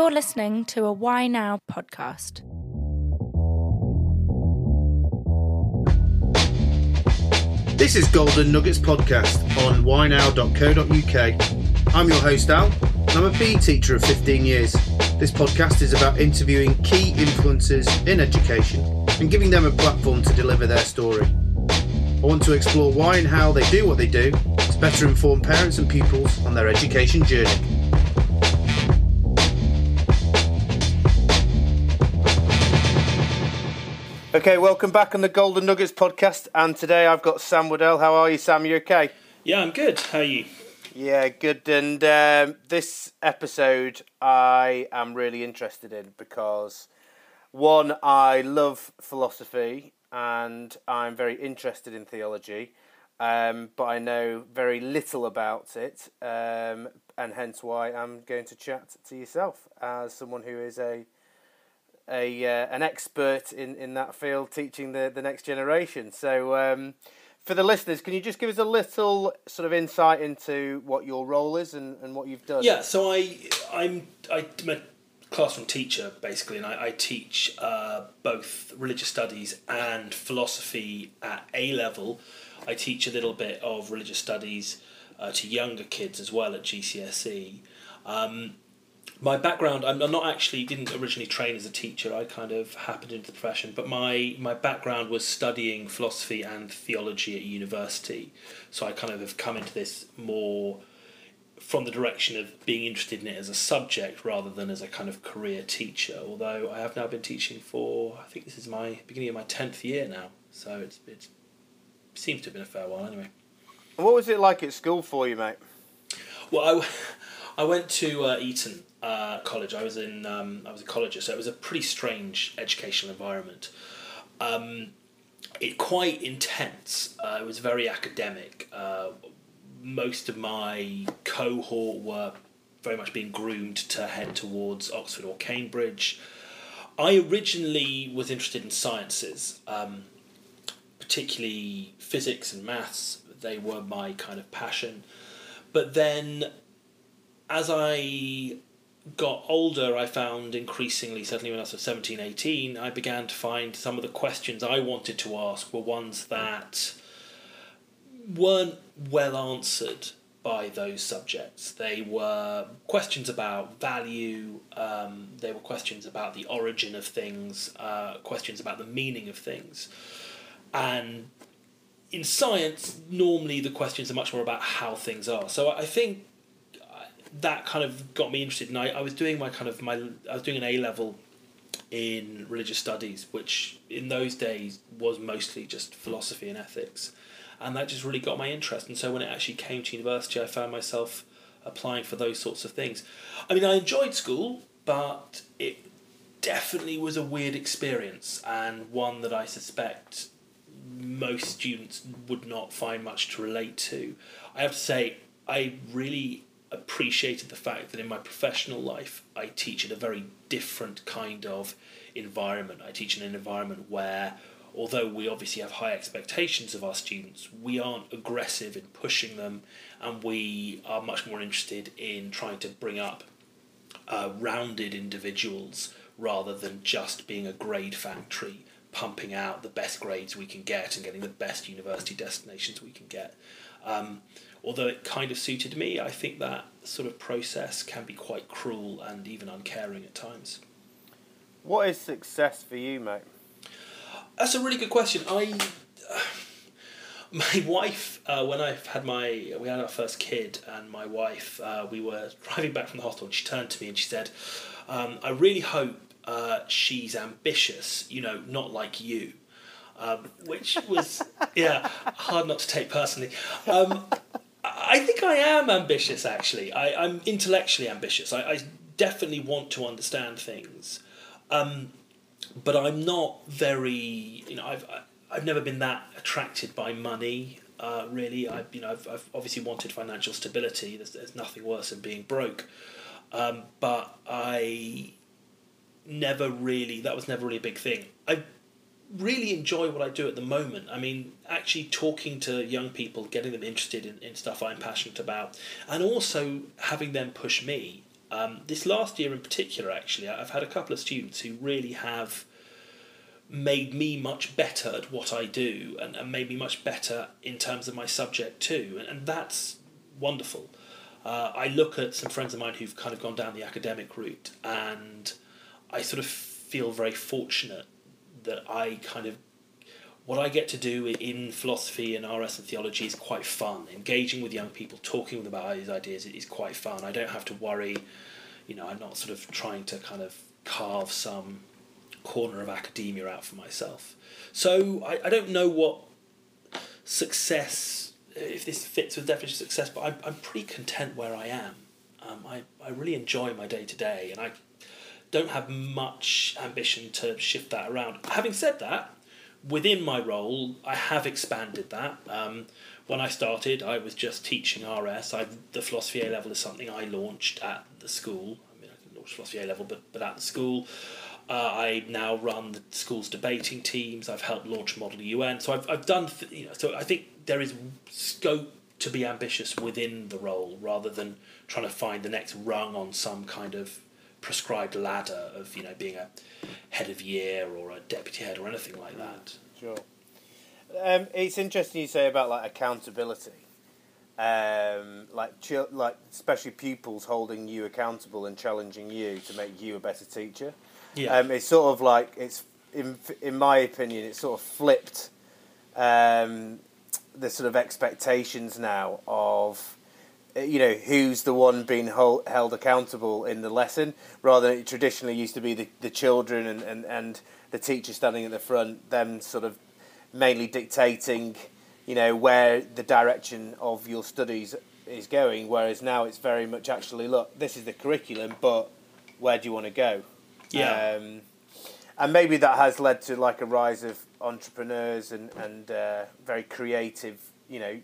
You're listening to a Why Now podcast. This is Golden Nuggets Podcast on whynow.co.uk. I'm your host Al, and I'm a PE teacher of 15 years. This podcast is about interviewing key influencers in education and giving them a platform to deliver their story. I want to explore why and how they do what they do to better inform parents and pupils on their education journey. Okay, welcome back on the Golden Nuggets podcast, and today I've got Sam Waddell. How are you, Sam? You okay? Yeah, I'm good. How are you? Yeah, good. And um, this episode I am really interested in because one, I love philosophy and I'm very interested in theology, um, but I know very little about it, um, and hence why I'm going to chat to yourself as someone who is a a uh, an expert in, in that field, teaching the, the next generation. So, um, for the listeners, can you just give us a little sort of insight into what your role is and, and what you've done? Yeah, so I I'm I'm a classroom teacher basically, and I, I teach uh, both religious studies and philosophy at A level. I teach a little bit of religious studies uh, to younger kids as well at GCSE. Um, my background I'm, not actually didn't originally train as a teacher. I kind of happened into the profession but my my background was studying philosophy and theology at university. So i kind of have come into this more from the direction of being interested in it as a subject rather than as a kind of career teacher. Although i have now been teaching for i think this is my beginning of my 10th year now. So it's it seems to have been a fair while anyway. What was it like at school for you mate? Well i, I went to uh, eton uh, college. I was in um, I was a colleger, so it was a pretty strange educational environment. Um, it quite intense. Uh, it was very academic. Uh, most of my cohort were very much being groomed to head towards Oxford or Cambridge. I originally was interested in sciences, um, particularly physics and maths. They were my kind of passion. But then, as I got older, I found increasingly, certainly when I was 17, 18, I began to find some of the questions I wanted to ask were ones that weren't well answered by those subjects. They were questions about value, um, they were questions about the origin of things, uh, questions about the meaning of things. And in science, normally the questions are much more about how things are. So I think that kind of got me interested. And I, I was doing my kind of my I was doing an A level in religious studies, which in those days was mostly just philosophy and ethics, and that just really got my interest. And so when it actually came to university, I found myself applying for those sorts of things. I mean, I enjoyed school, but it definitely was a weird experience and one that I suspect most students would not find much to relate to. I have to say, I really appreciated the fact that in my professional life I teach in a very different kind of environment. I teach in an environment where, although we obviously have high expectations of our students, we aren't aggressive in pushing them and we are much more interested in trying to bring up uh, rounded individuals rather than just being a grade factory pumping out the best grades we can get and getting the best university destinations we can get. Um, although it kind of suited me, I think that sort of process can be quite cruel and even uncaring at times. What is success for you, mate? That's a really good question. I. Uh, my wife, uh, when I had my, we had our first kid, and my wife, uh, we were driving back from the hospital, and she turned to me and she said, um, "I really hope uh, she's ambitious, you know, not like you." Um, which was, yeah, hard not to take personally. Um, I think I am ambitious. Actually, I, I'm intellectually ambitious. I, I definitely want to understand things, um, but I'm not very. You know, I've I've never been that attracted by money. Uh, really, I you know I've, I've obviously wanted financial stability. There's, there's nothing worse than being broke, um, but I never really that was never really a big thing. I really enjoy what I do at the moment. I mean, actually talking to young people, getting them interested in, in stuff I'm passionate about, and also having them push me. Um, this last year in particular, actually, I've had a couple of students who really have made me much better at what I do and, and made me much better in terms of my subject too. And, and that's wonderful. Uh, I look at some friends of mine who've kind of gone down the academic route and I sort of feel very fortunate that I kind of what I get to do in philosophy and RS and theology is quite fun. Engaging with young people, talking with them about these ideas is quite fun. I don't have to worry, you know, I'm not sort of trying to kind of carve some corner of academia out for myself. So I, I don't know what success, if this fits with definition of success, but I'm, I'm pretty content where I am. Um, I, I really enjoy my day to day and I don't have much ambition to shift that around. Having said that, within my role, I have expanded that. Um, when I started, I was just teaching RS. I, the philosophy A level is something I launched at the school. I mean, I can launch philosophy A level, but, but at the school. Uh, I now run the school's debating teams. I've helped launch Model UN. So I've, I've done, th- you know, so I think there is scope to be ambitious within the role rather than trying to find the next rung on some kind of prescribed ladder of, you know, being a head of year or a deputy head or anything like that. Sure. Um, it's interesting you say about like accountability, um, like chil- like especially pupils holding you accountable and challenging you to make you a better teacher. Yeah. Um, it's sort of like it's in in my opinion, it's sort of flipped um, the sort of expectations now of you know who's the one being hold, held accountable in the lesson rather than it traditionally used to be the, the children and, and, and the teacher standing at the front them sort of mainly dictating you know where the direction of your studies is going whereas now it's very much actually look this is the curriculum but where do you want to go Yeah. um, and maybe that has led to like a rise of entrepreneurs and and uh, very creative, you know,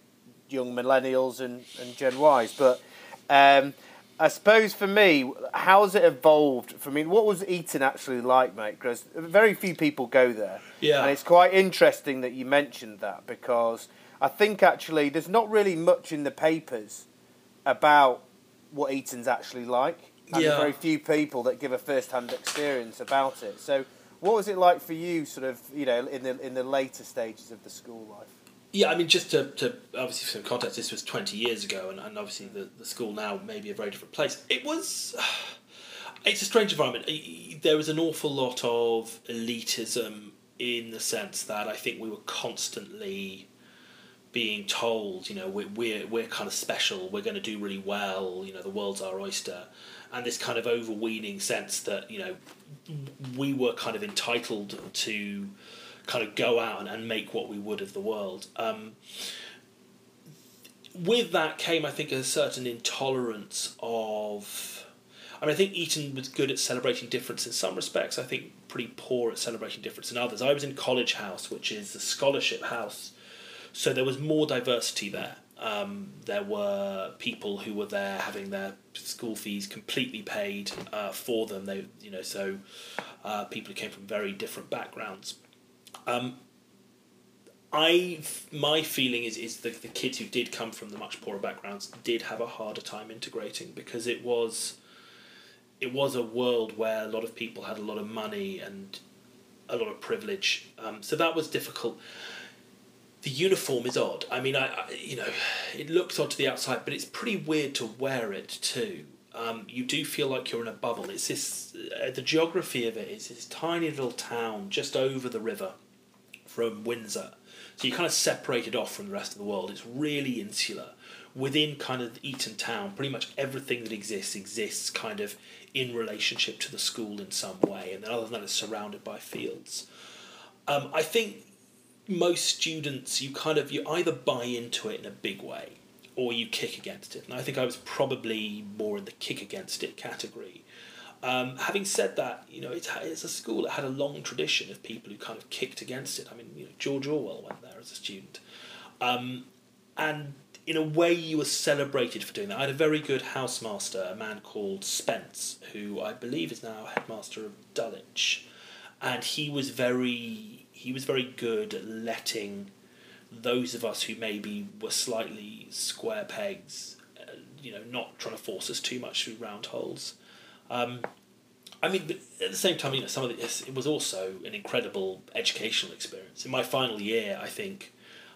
young millennials and, and Gen Ys. But um, I suppose for me, how has it evolved? For me, what was Eton actually like, mate? Because very few people go there, Yeah. and it's quite interesting that you mentioned that because I think actually there's not really much in the papers about what Eton's actually like. And Yeah. very few people that give a first-hand experience about it. So, what was it like for you, sort of, you know, in the in the later stages of the school life? Yeah, I mean, just to, to obviously some context, this was 20 years ago, and, and obviously the, the school now may be a very different place. It was. It's a strange environment. There was an awful lot of elitism in the sense that I think we were constantly being told, you know, we're, we're, we're kind of special, we're going to do really well, you know, the world's our oyster. And this kind of overweening sense that, you know, we were kind of entitled to kind of go out and, and make what we would of the world. Um, with that came, I think, a certain intolerance of. I mean, I think Eton was good at celebrating difference in some respects. I think pretty poor at celebrating difference in others. I was in College House, which is a scholarship house, so there was more diversity there. Um, there were people who were there having their school fees completely paid uh, for them. They, you know, so uh, people who came from very different backgrounds. Um, I my feeling is is the the kids who did come from the much poorer backgrounds did have a harder time integrating because it was it was a world where a lot of people had a lot of money and a lot of privilege. Um, so that was difficult. The uniform is odd. I mean, I, I you know, it looks odd to the outside, but it's pretty weird to wear it too. Um, you do feel like you're in a bubble. It's this uh, the geography of it is this tiny little town just over the river from Windsor. So you're kind of separated off from the rest of the world. It's really insular. Within kind of Eton town, pretty much everything that exists exists kind of in relationship to the school in some way, and then other than that, it's surrounded by fields. Um, I think most students, you kind of you either buy into it in a big way, or you kick against it. And I think I was probably more in the kick against it category. Um, having said that, you know, it's, it's a school that had a long tradition of people who kind of kicked against it. I mean, you know, George Orwell went there as a student. Um, and in a way, you were celebrated for doing that. I had a very good housemaster, a man called Spence, who I believe is now headmaster of Dulwich. And he was very, he was very good at letting those of us who maybe were slightly square pegs, uh, you know, not trying to force us too much through round holes. Um, I mean, at the same time, you know, some of it was also an incredible educational experience. In my final year, I think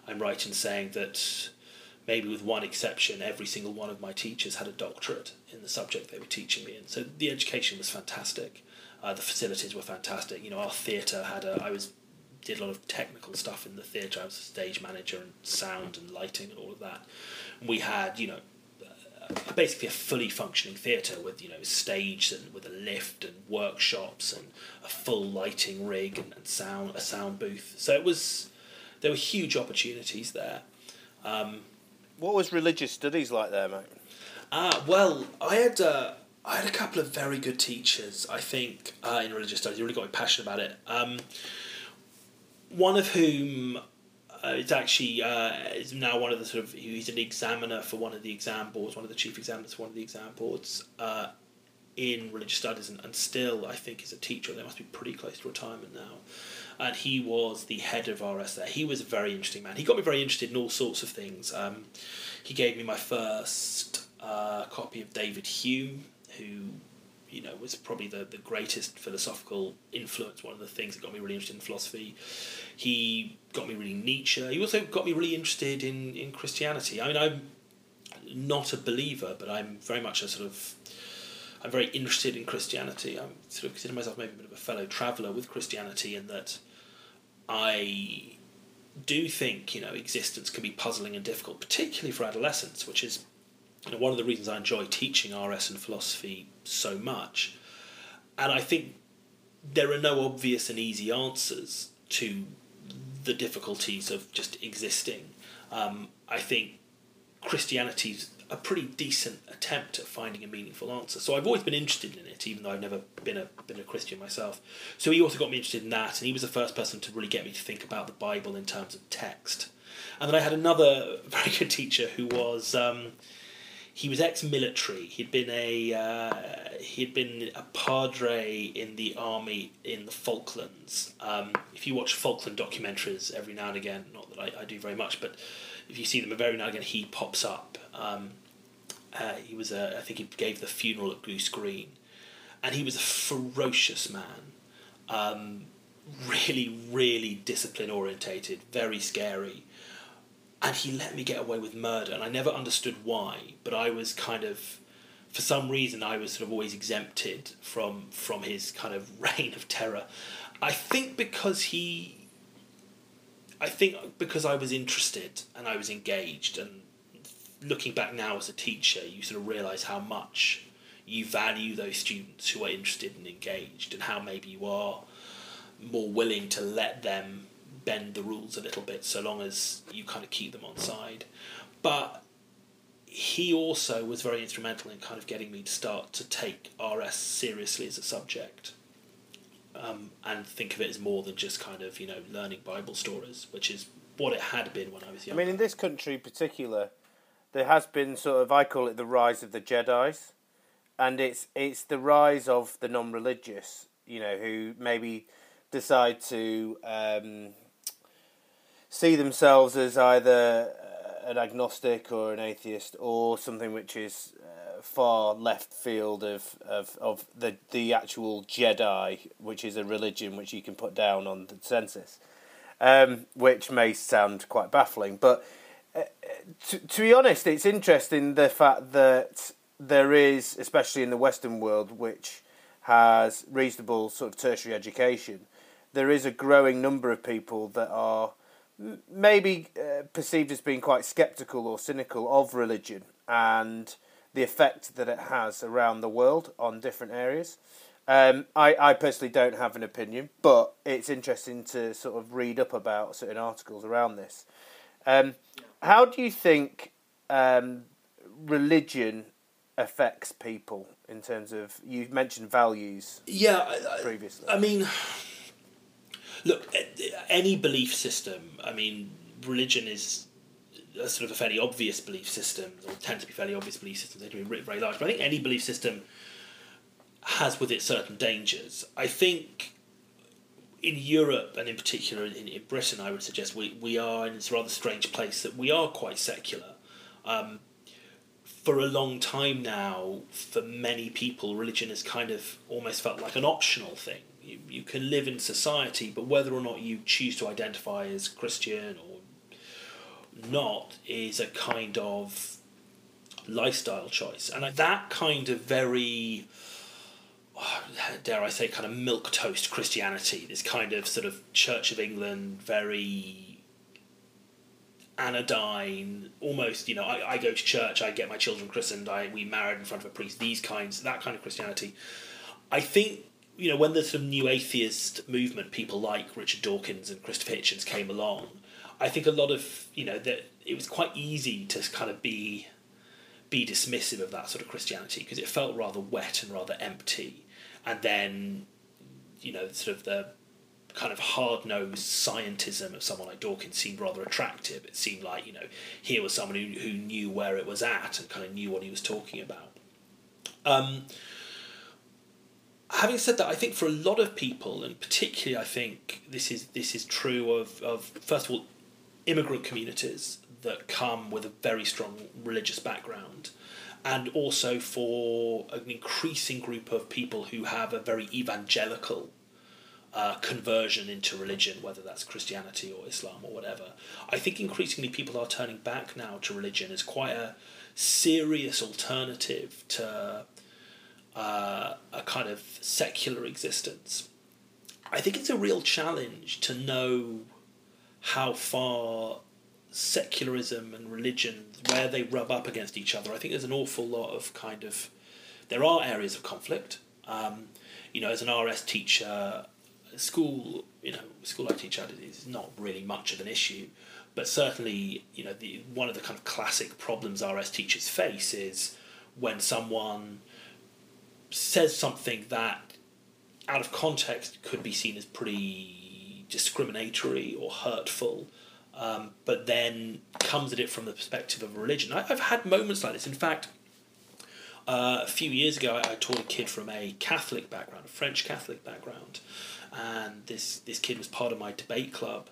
I'm right in saying that maybe with one exception, every single one of my teachers had a doctorate in the subject they were teaching me in. So the education was fantastic. Uh, the facilities were fantastic. You know, our theatre had a. I was did a lot of technical stuff in the theatre. I was a stage manager and sound and lighting and all of that. And we had, you know, basically a fully functioning theatre with you know stage and with a lift and workshops and a full lighting rig and, and sound a sound booth. So it was there were huge opportunities there. Um, what was religious studies like there, mate? Ah, well, I had uh, I had a couple of very good teachers. I think uh, in religious studies, really got me passionate about it. Um, one of whom uh, is actually uh, is now one of the sort of he's an examiner for one of the exam boards, one of the chief examiners for one of the exam boards uh, in religious studies, and, and still I think is a teacher. They must be pretty close to retirement now. And he was the head of RS there. He was a very interesting man. He got me very interested in all sorts of things. Um, he gave me my first uh, copy of David Hume, who you know was probably the, the greatest philosophical influence one of the things that got me really interested in philosophy. He got me really Nietzsche. He also got me really interested in, in Christianity. I mean I'm not a believer but I'm very much a sort of I'm very interested in Christianity. I sort of consider myself maybe a bit of a fellow traveller with Christianity in that I do think you know existence can be puzzling and difficult particularly for adolescents which is you know, one of the reasons I enjoy teaching RS and philosophy so much. And I think there are no obvious and easy answers to the difficulties of just existing. Um, I think Christianity's a pretty decent attempt at finding a meaningful answer. So I've always been interested in it, even though I've never been a been a Christian myself. So he also got me interested in that, and he was the first person to really get me to think about the Bible in terms of text. And then I had another very good teacher who was. Um, he was ex-military. He'd been a uh, he'd been a padre in the army in the Falklands. Um, if you watch Falkland documentaries every now and again, not that I, I do very much, but if you see them every now and again, he pops up. Um, uh, he was a, I think he gave the funeral at Goose Green, and he was a ferocious man. Um, really, really discipline orientated, very scary and he let me get away with murder and i never understood why but i was kind of for some reason i was sort of always exempted from from his kind of reign of terror. I think because he i think because i was interested and i was engaged and looking back now as a teacher you sort of realize how much you value those students who are interested and engaged and how maybe you are more willing to let them bend the rules a little bit so long as you kind of keep them on side. But he also was very instrumental in kind of getting me to start to take RS seriously as a subject. Um, and think of it as more than just kind of you know learning Bible stories, which is what it had been when I was young. I mean, in this country in particular, there has been sort of I call it the rise of the Jedi's, and it's it's the rise of the non-religious, you know, who maybe decide to um, see themselves as either uh, an agnostic or an atheist or something which is uh, far left field of, of, of the, the actual Jedi, which is a religion which you can put down on the census, um, which may sound quite baffling. But uh, to, to be honest, it's interesting the fact that there is, especially in the Western world, which has reasonable sort of tertiary education, there is a growing number of people that are maybe uh, perceived as being quite skeptical or cynical of religion and the effect that it has around the world on different areas. Um, I, I personally don't have an opinion, but it's interesting to sort of read up about certain articles around this. Um, how do you think um, religion affects people in terms of you mentioned values? Yeah, I, previously. I mean, Look, any belief system. I mean, religion is a sort of a fairly obvious belief system, or tend to be fairly obvious belief systems. They can be written very large, but I think any belief system has with it certain dangers. I think in Europe and in particular in, in Britain, I would suggest we, we are in this rather strange place that we are quite secular. Um, for a long time now, for many people, religion has kind of almost felt like an optional thing. You, you can live in society, but whether or not you choose to identify as Christian or not is a kind of lifestyle choice. And that kind of very, dare I say, kind of milk toast Christianity, this kind of sort of Church of England, very anodyne, almost, you know, I, I go to church, I get my children christened, I we married in front of a priest, these kinds, that kind of Christianity. I think, you know, when the sort of new atheist movement, people like Richard Dawkins and Christopher Hitchens came along, I think a lot of, you know, that it was quite easy to kind of be be dismissive of that sort of Christianity because it felt rather wet and rather empty. And then, you know, sort of the kind of hard nosed scientism of someone like Dawkins seemed rather attractive. It seemed like, you know, here was someone who, who knew where it was at and kind of knew what he was talking about. Um, having said that, I think for a lot of people, and particularly I think this is this is true of, of first of all, immigrant communities that come with a very strong religious background, and also for an increasing group of people who have a very evangelical uh, conversion into religion, whether that's Christianity or Islam or whatever. I think increasingly people are turning back now to religion as quite a serious alternative to uh, a kind of secular existence. I think it's a real challenge to know how far secularism and religion, where they rub up against each other. I think there's an awful lot of kind of, there are areas of conflict. Um, you know, as an RS teacher, school, you know, school I teach at is not really much of an issue, but certainly, you know, the one of the kind of classic problems RS teachers face is when someone says something that, out of context, could be seen as pretty discriminatory or hurtful. Um, but then comes at it from the perspective of religion. I, have had moments like this. In fact, uh, a few years ago, I, I, taught a kid from a Catholic background, a French Catholic background, and this this kid was part of my debate club,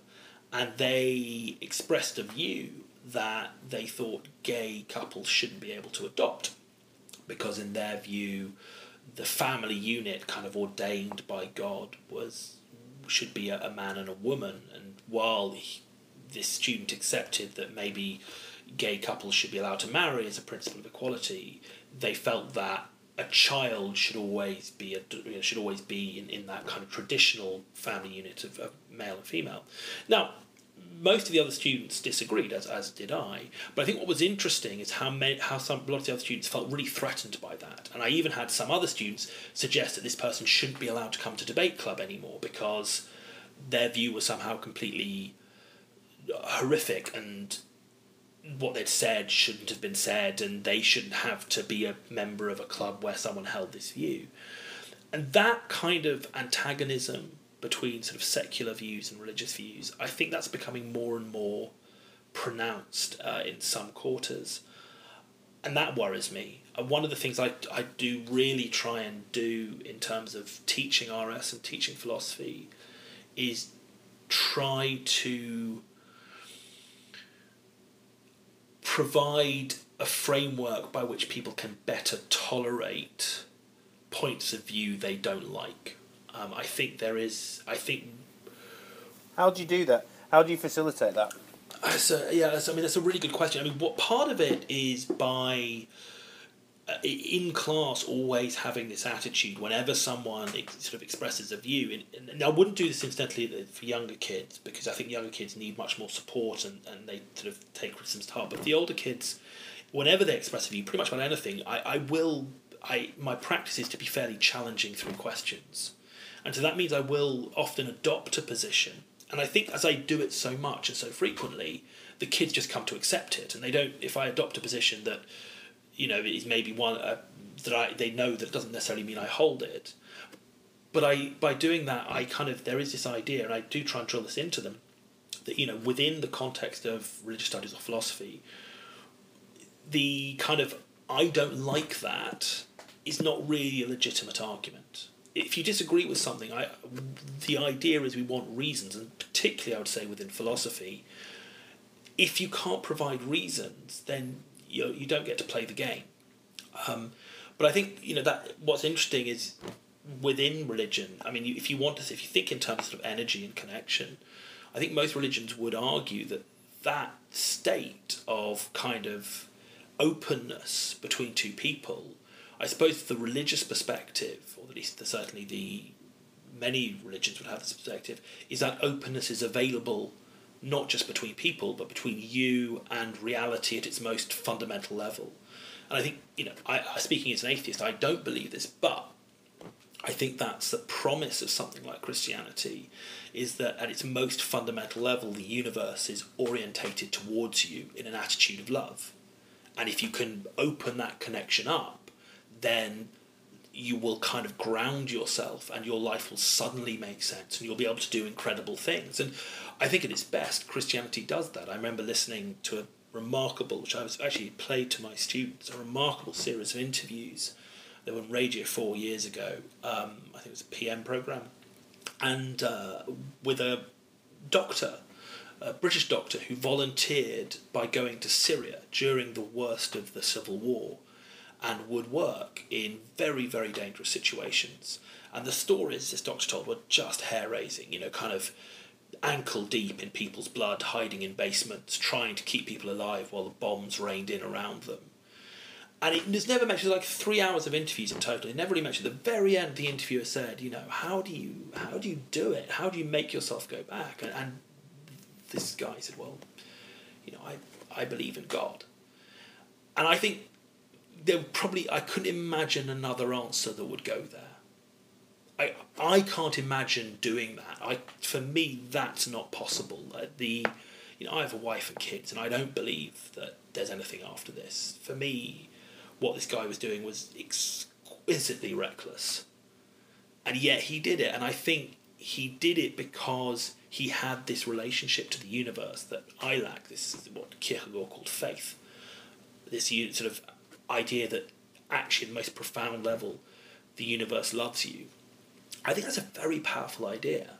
and they expressed a view that they thought gay couples shouldn't be able to adopt, because in their view, the family unit kind of ordained by God was should be a, a man and a woman, and while he, this student accepted that maybe gay couples should be allowed to marry as a principle of equality, they felt that a child should always be a, should always be in, in that kind of traditional family unit of, of male and female. Now, most of the other students disagreed, as, as did I. But I think what was interesting is how many, how some a lot of the other students felt really threatened by that. And I even had some other students suggest that this person shouldn't be allowed to come to debate club anymore because their view was somehow completely horrific and what they'd said shouldn't have been said, and they shouldn't have to be a member of a club where someone held this view. And that kind of antagonism between sort of secular views and religious views, I think that's becoming more and more pronounced uh, in some quarters. And that worries me. One of the things I, I do really try and do in terms of teaching RS and teaching philosophy is try to provide a framework by which people can better tolerate points of view they don't like. Um, I think there is. I think. How do you do that? How do you facilitate that? So yeah, I mean that's a really good question. I mean, what part of it is by uh, in class always having this attitude whenever someone sort of expresses a view and, and I wouldn't do this incidentally for younger kids because I think younger kids need much more support and, and they sort of take criticism to heart but the older kids whenever they express a view pretty much about anything I, I will I my practice is to be fairly challenging through questions and so that means I will often adopt a position and I think as I do it so much and so frequently the kids just come to accept it and they don't if I adopt a position that you know, is maybe one uh, that I they know that doesn't necessarily mean I hold it. But I by doing that, I kind of there is this idea, and I do try and drill this into them, that you know within the context of religious studies or philosophy, the kind of I don't like that is not really a legitimate argument. If you disagree with something, I the idea is we want reasons, and particularly I would say within philosophy, if you can't provide reasons, then you you don't get to play the game. Um, but I think you know that what's interesting is within religion. I mean, if you want to, if you think in terms of energy and connection, I think most religions would argue that that state of kind of openness between two people, I suppose the religious perspective, at least certainly the many religions would have this perspective, is that openness is available not just between people, but between you and reality at its most fundamental level. And I think, you know, I, speaking as an atheist, I don't believe this, but I think that's the promise of something like Christianity is that at its most fundamental level, the universe is orientated towards you in an attitude of love. And if you can open that connection up, then you will kind of ground yourself and your life will suddenly make sense and you'll be able to do incredible things. And I think at its best, Christianity does that. I remember listening to a remarkable, which I was actually played to my students, a remarkable series of interviews that were on Radio 4 years ago. Um, I think it was a PM program. And uh, with a doctor, a British doctor who volunteered by going to Syria during the worst of the civil war and would work in very, very dangerous situations. And the stories this doctor told were just hair raising, you know, kind of ankle deep in people's blood, hiding in basements, trying to keep people alive while the bombs rained in around them. And it was never mentioned like three hours of interviews in total. It never really mentioned. At the very end, the interviewer said, "You know, how do you how do you do it? How do you make yourself go back?" And, and this guy said, "Well, you know, I I believe in God." And I think there probably I couldn't imagine another answer that would go there. I I can't imagine doing that. I for me that's not possible. Uh, the you know I have a wife and kids, and I don't believe that there's anything after this. For me, what this guy was doing was exquisitely reckless, and yet he did it. And I think he did it because he had this relationship to the universe that I lack. This is what Kierkegaard called faith. This sort of idea that actually, at the most profound level, the universe loves you I think that's a very powerful idea.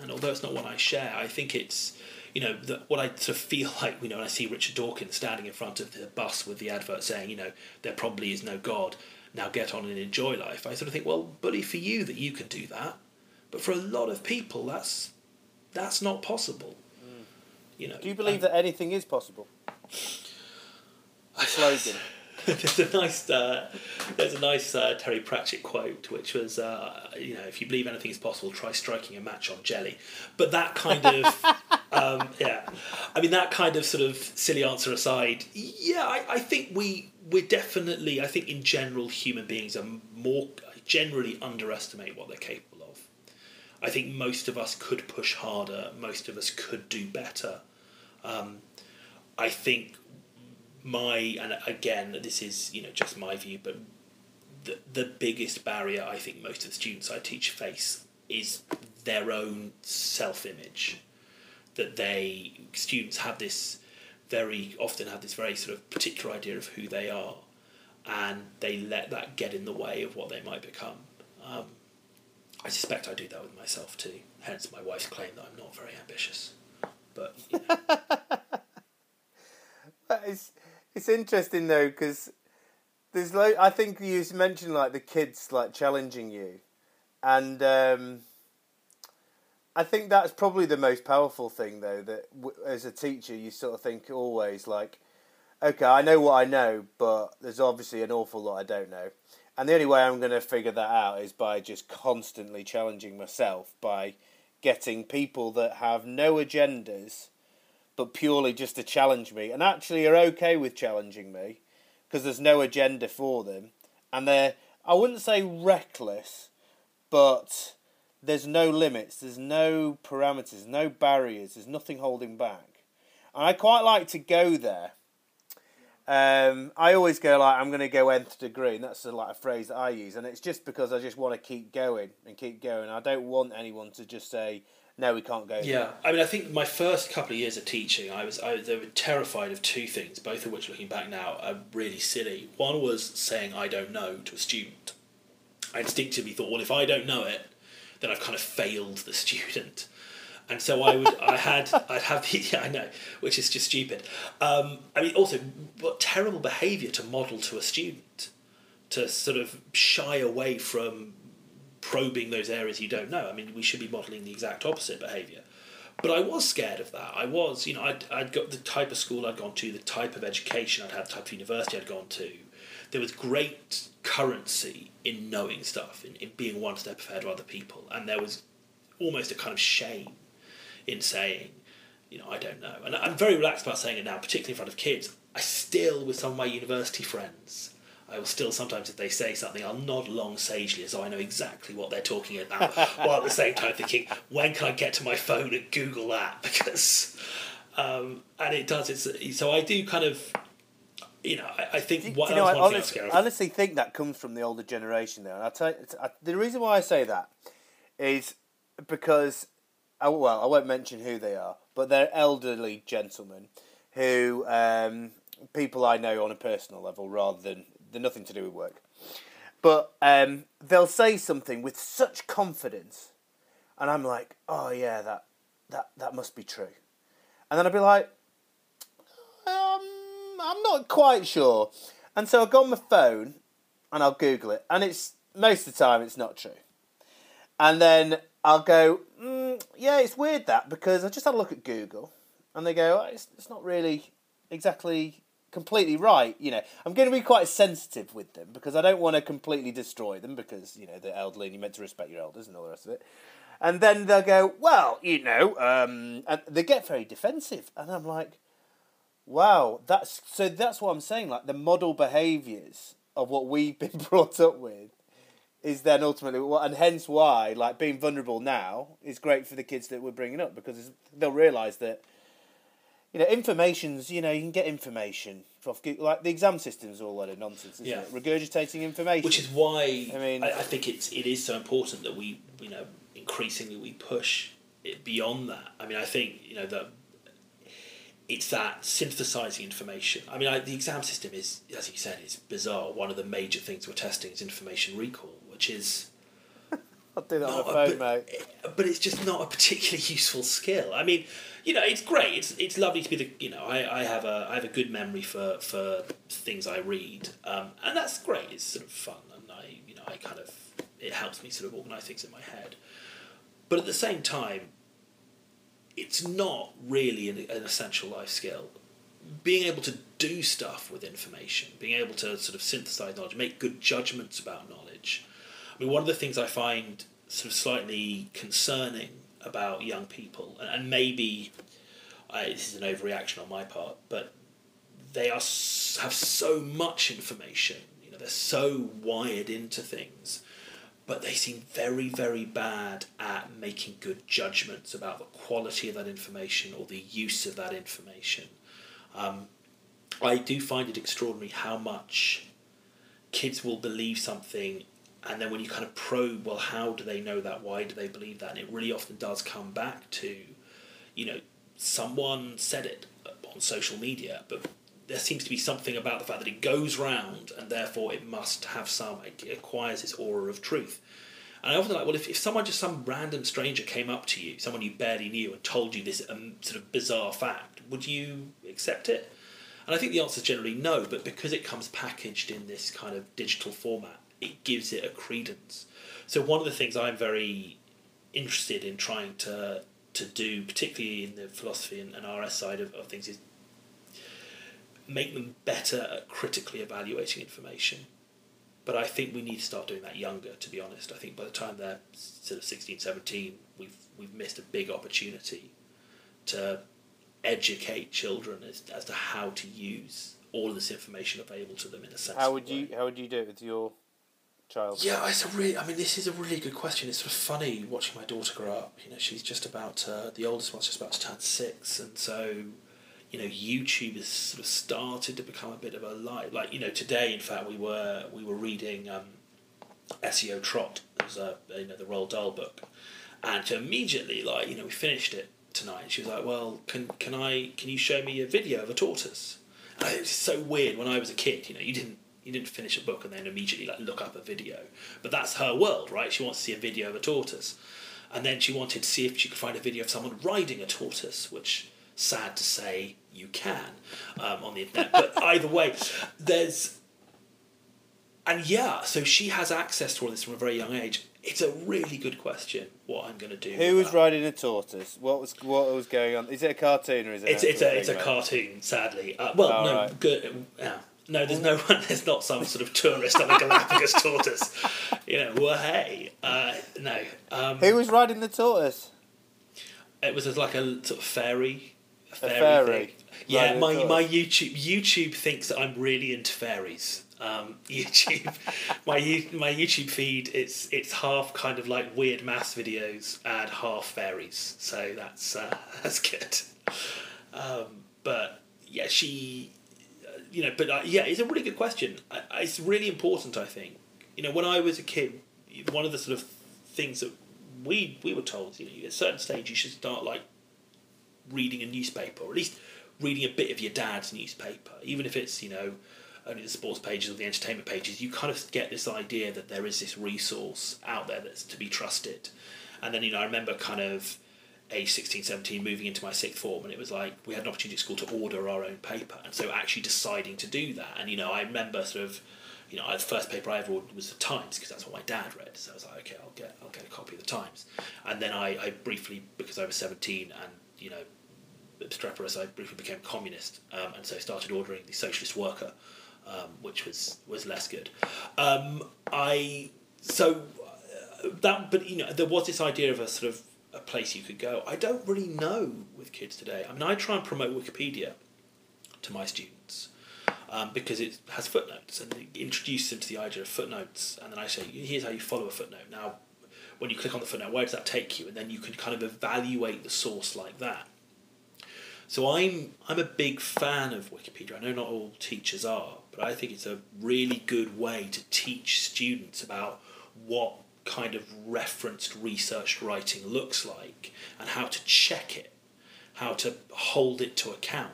And although it's not one I share, I think it's, you know, the, what I sort of feel like, you know, when I see Richard Dawkins standing in front of the bus with the advert saying, you know, there probably is no God, now get on and enjoy life. I sort of think, well, bully for you that you can do that. But for a lot of people, that's that's not possible. Mm. You know. Do you believe um, that anything is possible? slogan. there's a nice uh, there's a nice uh, Terry Pratchett quote which was uh, you know if you believe anything is possible try striking a match on jelly. But that kind of um, yeah. I mean that kind of sort of silly answer aside yeah I, I think we we're definitely I think in general human beings are more generally underestimate what they're capable of. I think most of us could push harder. Most of us could do better. Um, I think my and again this is you know just my view but the, the biggest barrier i think most of the students i teach face is their own self-image. That they students have this very often have this very sort of particular idea of who they are and they let that get in the way of what they might become. Um, i suspect i do that with myself too. Hence my wife's claim that i'm not very ambitious. But you know. it's interesting though because there's lo- I think you mentioned like the kids like challenging you, and um, I think that's probably the most powerful thing though that w- as a teacher you sort of think always like, okay, I know what I know, but there's obviously an awful lot I don't know, and the only way I'm going to figure that out is by just constantly challenging myself by getting people that have no agendas but purely just to challenge me, and actually are okay with challenging me because there's no agenda for them, and they're I wouldn't say reckless, but there's no limits, there's no parameters, no barriers, there's nothing holding back, and I quite like to go there. Um, I always go like I'm going to go nth degree, and that's a, like a phrase that I use, and it's just because I just want to keep going and keep going. I don't want anyone to just say, no, we can't go. Yeah, I mean, I think my first couple of years of teaching, I was I they were terrified of two things, both of which, looking back now, are really silly. One was saying I don't know to a student. I instinctively thought, well, if I don't know it, then I've kind of failed the student. And so I would, I had, I'd have the, yeah, I know, which is just stupid. Um, I mean, also, what terrible behaviour to model to a student, to sort of shy away from probing those areas you don't know. I mean, we should be modelling the exact opposite behaviour. But I was scared of that. I was, you know, I'd, I'd got the type of school I'd gone to, the type of education I'd had, the type of university I'd gone to. There was great currency in knowing stuff, in, in being one step ahead of other people. And there was almost a kind of shame in saying, you know, I don't know. And I'm very relaxed about saying it now, particularly in front of kids. I still, with some of my university friends, I will still sometimes, if they say something, I'll nod along sagely as though I know exactly what they're talking about, while at the same time thinking, when can I get to my phone and Google that? Because, um, and it does. It's so I do kind of, you know, I, I think Do what you know, I one thing I'm honestly, scared I honestly think that comes from the older generation there. And I tell you, I, the reason why I say that is because, I, well, I won't mention who they are, but they're elderly gentlemen who um, people I know on a personal level rather than they're nothing to do with work. But um, they'll say something with such confidence, and I'm like, oh yeah, that that that must be true. And then I'd be like, um, I'm not quite sure. And so I go on my phone and I'll Google it, and it's most of the time it's not true. And then I'll go, mm, yeah, it's weird that because I just had a look at Google, and they go, oh, it's, it's not really exactly completely right. You know, I'm going to be quite sensitive with them because I don't want to completely destroy them because you know they're elderly and you're meant to respect your elders and all the rest of it. And then they'll go, well, you know, um, and they get very defensive, and I'm like, wow, that's so that's what I'm saying. Like the model behaviours of what we've been brought up with is then ultimately what, and hence why like being vulnerable now is great for the kids that we're bringing up because they'll realise that you know information's you know you can get information off Goo- like the exam system's all a load of nonsense, isn't Yeah. it? Regurgitating information, which is why I mean- I, I think it's it is so important that we you know increasingly we push it beyond that. I mean, I think you know that it's that synthesizing information. I mean, I, the exam system is, as you said, is bizarre. One of the major things we're testing is information recall, which is I'll do that on my a- phone, but, mate. Eh, but it's just not a particularly useful skill. I mean, you know, it's great. It's it's lovely to be the you know I, I have a I have a good memory for for things I read, um, and that's great. It's sort of fun, and I you know I kind of it helps me sort of organize things in my head. But at the same time, it's not really an, an essential life skill. Being able to do stuff with information, being able to sort of synthesize knowledge, make good judgments about knowledge. I mean, one of the things I find sort of slightly concerning about young people, and, maybe uh, this is an overreaction on my part, but they are have so much information. You know, they're so wired into things, but they seem very, very bad at making good judgments about the quality of that information or the use of that information. Um, I do find it extraordinary how much kids will believe something and then when you kind of probe well how do they know that? Why do they believe that? And it really often does come back to you know someone said it on social media but there seems to be something about the fact that it goes round and therefore it must have some it acquires this aura of truth. And I often like, well, if, if someone, just some random stranger came up to you, someone you barely knew, and told you this um, sort of bizarre fact, would you accept it? And I think the answer is generally no, but because it comes packaged in this kind of digital format, it gives it a credence. So one of the things I'm very interested in trying to to do, particularly in the philosophy and, and RS side of, of things, is make them better at critically evaluating information. But I think we need to start doing that younger, to be honest. I think by the time they're sort of 16, 17, we've, we've missed a big opportunity to educate children as, as to how to use all of this information available to them in a sense. How would you how would you do it with your child? Yeah, it's a really. I mean, this is a really good question. It's sort of funny watching my daughter grow up. You know, she's just about to, the oldest one's just about to turn six, and so, you know, YouTube has sort of started to become a bit of a light. Like you know, today, in fact, we were we were reading um, Esio Trot, was a you know the Roald Dahl book, and immediately, like you know, we finished it tonight. She was like, "Well, can can I can you show me a video of a tortoise?" And it's so weird. When I was a kid, you know, you didn't you didn't finish a book and then immediately like look up a video, but that's her world, right? She wants to see a video of a tortoise, And then she wanted to see if she could find a video of someone riding a tortoise, which, sad to say, you can um, on the internet. But either way, there's. And yeah, so she has access to all this from a very young age. It's a really good question what I'm going to do. Who was that. riding a tortoise? What was what was going on? Is it a cartoon or is it? It's it's a it's a cartoon, sadly. Uh, well, Oh, no, right. good. Yeah. No, there's no one. There's not some sort of tourist on a Galapagos tortoise. You know, well, hey, uh, no. Um, Who was riding the tortoise? it was just like a sort of fairy. A fairy. fairy thing. Yeah, riding a my my. YouTube YouTube thinks that I'm really into fairies. Um, YouTube, my my YouTube feed it's it's half kind of like weird maths videos and half fairies. So that's uh, that's good. Um, but yeah, she, you know, but uh, yeah, it's a really good question. I, it's really important, I think. You know, when I was a kid, one of the sort of things that we we were told, you know, at a certain stage, you should start like reading a newspaper, or at least reading a bit of your dad's newspaper, even if it's you know only the sports pages or the entertainment pages. You kind of get this idea that there is this resource out there that's to be trusted. And then you know, I remember kind of age 16, 17, moving into my sixth form, and it was like we had an opportunity at school to order our own paper, and so actually deciding to do that. And you know, I remember sort of. You know, the first paper I ever ordered was the Times because that's what my dad read. So I was like, okay, I'll get, I'll get a copy of the Times. And then I, I briefly, because I was seventeen, and you know, obstreperous, I briefly became communist, um, and so started ordering the Socialist Worker, um, which was was less good. Um, I so uh, that, but you know, there was this idea of a sort of a place you could go. I don't really know with kids today. I mean, I try and promote Wikipedia to my students. Um, because it has footnotes and it introduces them to the idea of footnotes, and then I say, here's how you follow a footnote. Now, when you click on the footnote, where does that take you? And then you can kind of evaluate the source like that. So I'm I'm a big fan of Wikipedia. I know not all teachers are, but I think it's a really good way to teach students about what kind of referenced researched writing looks like and how to check it, how to hold it to account.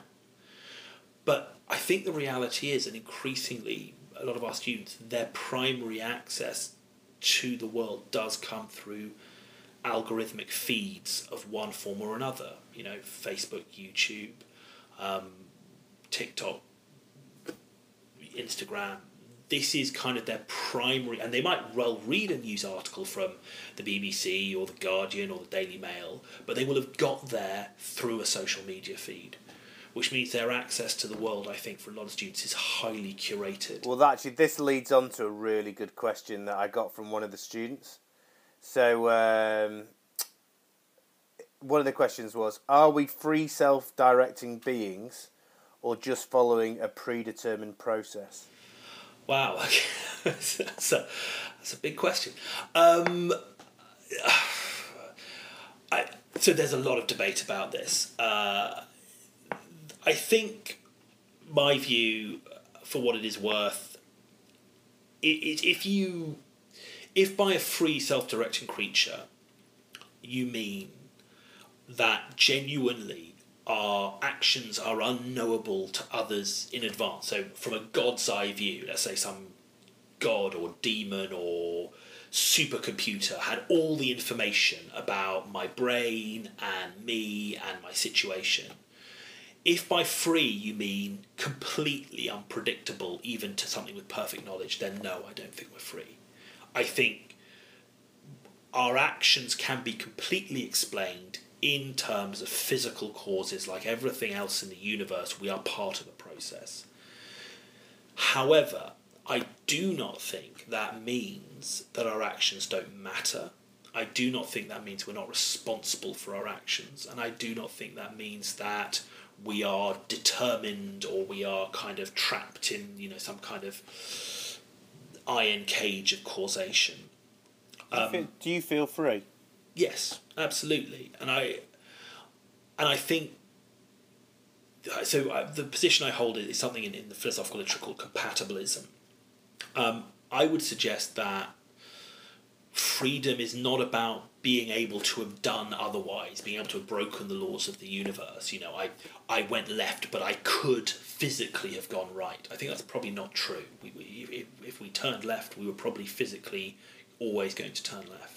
But I think the reality is, and increasingly, a lot of our students, their primary access to the world does come through algorithmic feeds of one form or another. You know, Facebook, YouTube, um, TikTok, Instagram. This is kind of their primary, and they might well read a news article from the BBC or the Guardian or the Daily Mail, but they will have got there through a social media feed, which means their access to the world, I think, for a lot of students is highly curated. Well, actually, this leads on to a really good question that I got from one of the students. So, um, one of the questions was Are we free self directing beings or just following a predetermined process? Wow, that's, a, that's a big question. Um, I, so there's a lot of debate about this. Uh, I think my view, for what it is worth, i i if you, if by a free self-directing creature, you mean that genuinely our actions are unknowable to others in advance. So, from a God's eye view, let's say some god or demon or supercomputer had all the information about my brain and me and my situation. If by free you mean completely unpredictable, even to something with perfect knowledge, then no, I don't think we're free. I think our actions can be completely explained in terms of physical causes, like everything else in the universe, we are part of the process. However, I do not think that means that our actions don't matter. I do not think that means we're not responsible for our actions. And I do not think that means that we are determined or we are kind of trapped in, you know, some kind of iron cage of causation. Feel- do you feel free? Yes, absolutely, and I, and I think. So uh, the position I hold is something in, in the philosophical literature called compatibilism. Um, I would suggest that freedom is not about being able to have done otherwise, being able to have broken the laws of the universe. You know, I I went left, but I could physically have gone right. I think that's probably not true. We, we, if, if we turned left, we were probably physically always going to turn left.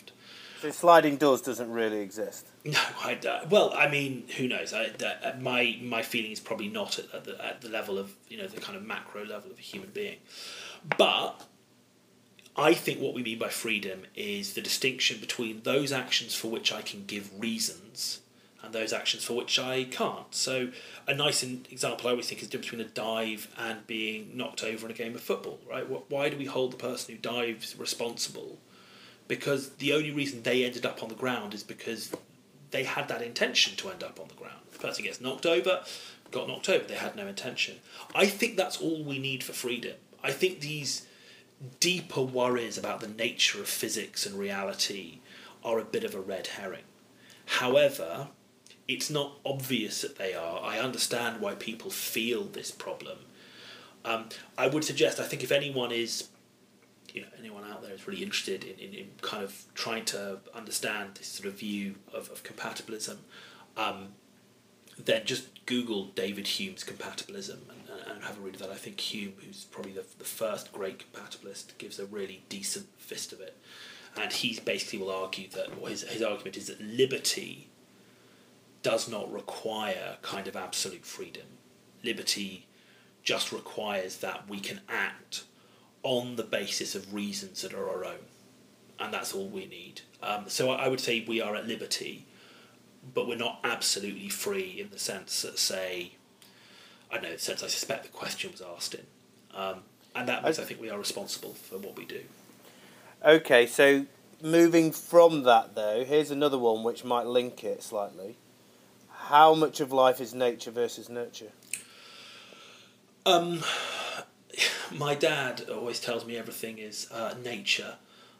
So sliding doors doesn't really exist. No, I, uh, well, I mean, who knows? I, uh, my my feeling is probably not at, at, the, at the level of you know the kind of macro level of a human being, but I think what we mean by freedom is the distinction between those actions for which I can give reasons and those actions for which I can't. So, a nice example I always think is the difference between a dive and being knocked over in a game of football, right? Why do we hold the person who dives responsible? Because the only reason they ended up on the ground is because they had that intention to end up on the ground. The person gets knocked over, got knocked over, they had no intention. I think that's all we need for freedom. I think these deeper worries about the nature of physics and reality are a bit of a red herring. However, it's not obvious that they are. I understand why people feel this problem. Um, I would suggest, I think, if anyone is, you know, anyone out there is really interested in, in, in kind of trying to understand this sort of view of, of compatibilism, um, then just Google David Hume's compatibilism and, and have a read of that. I think Hume, who's probably the, the first great compatibilist, gives a really decent fist of it. And he basically will argue that, or his, his argument is that liberty does not require kind of absolute freedom. Liberty just requires that we can act on the basis of reasons that are our own. And that's all we need. Um, so I would say we are at liberty but we're not absolutely free in the sense that, say, I don't know, the sense I suspect the question was asked in. Um, and that means I, I think we are responsible for what we do. Okay, so moving from that though, here's another one which might link it slightly. How much of life is nature versus nurture? Um, my dad always tells me everything is uh, nature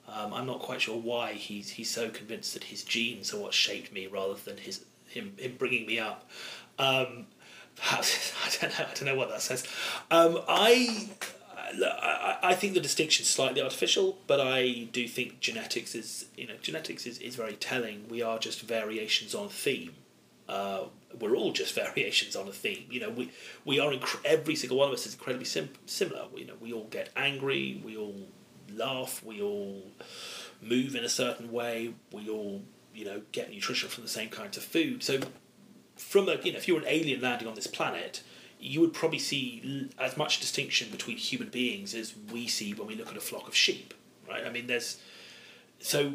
um, I'm not quite sure why he's he's so convinced that his genes are what shaped me rather than his him him bringing me up. Um, perhaps I don't know. I don't know what that says. Um, I, I I think the distinction is slightly artificial, but I do think genetics is you know genetics is, is very telling. We are just variations on theme. Uh, we're all just variations on a theme. You know, we we are inc- every single one of us is incredibly sim- similar. You know, we all get angry. We all laugh, we all move in a certain way, we all, you know, get nutrition from the same kinds of food. So, from a, you know, if you're an alien landing on this planet, you would probably see as much distinction between human beings as we see when we look at a flock of sheep, right? I mean, there's so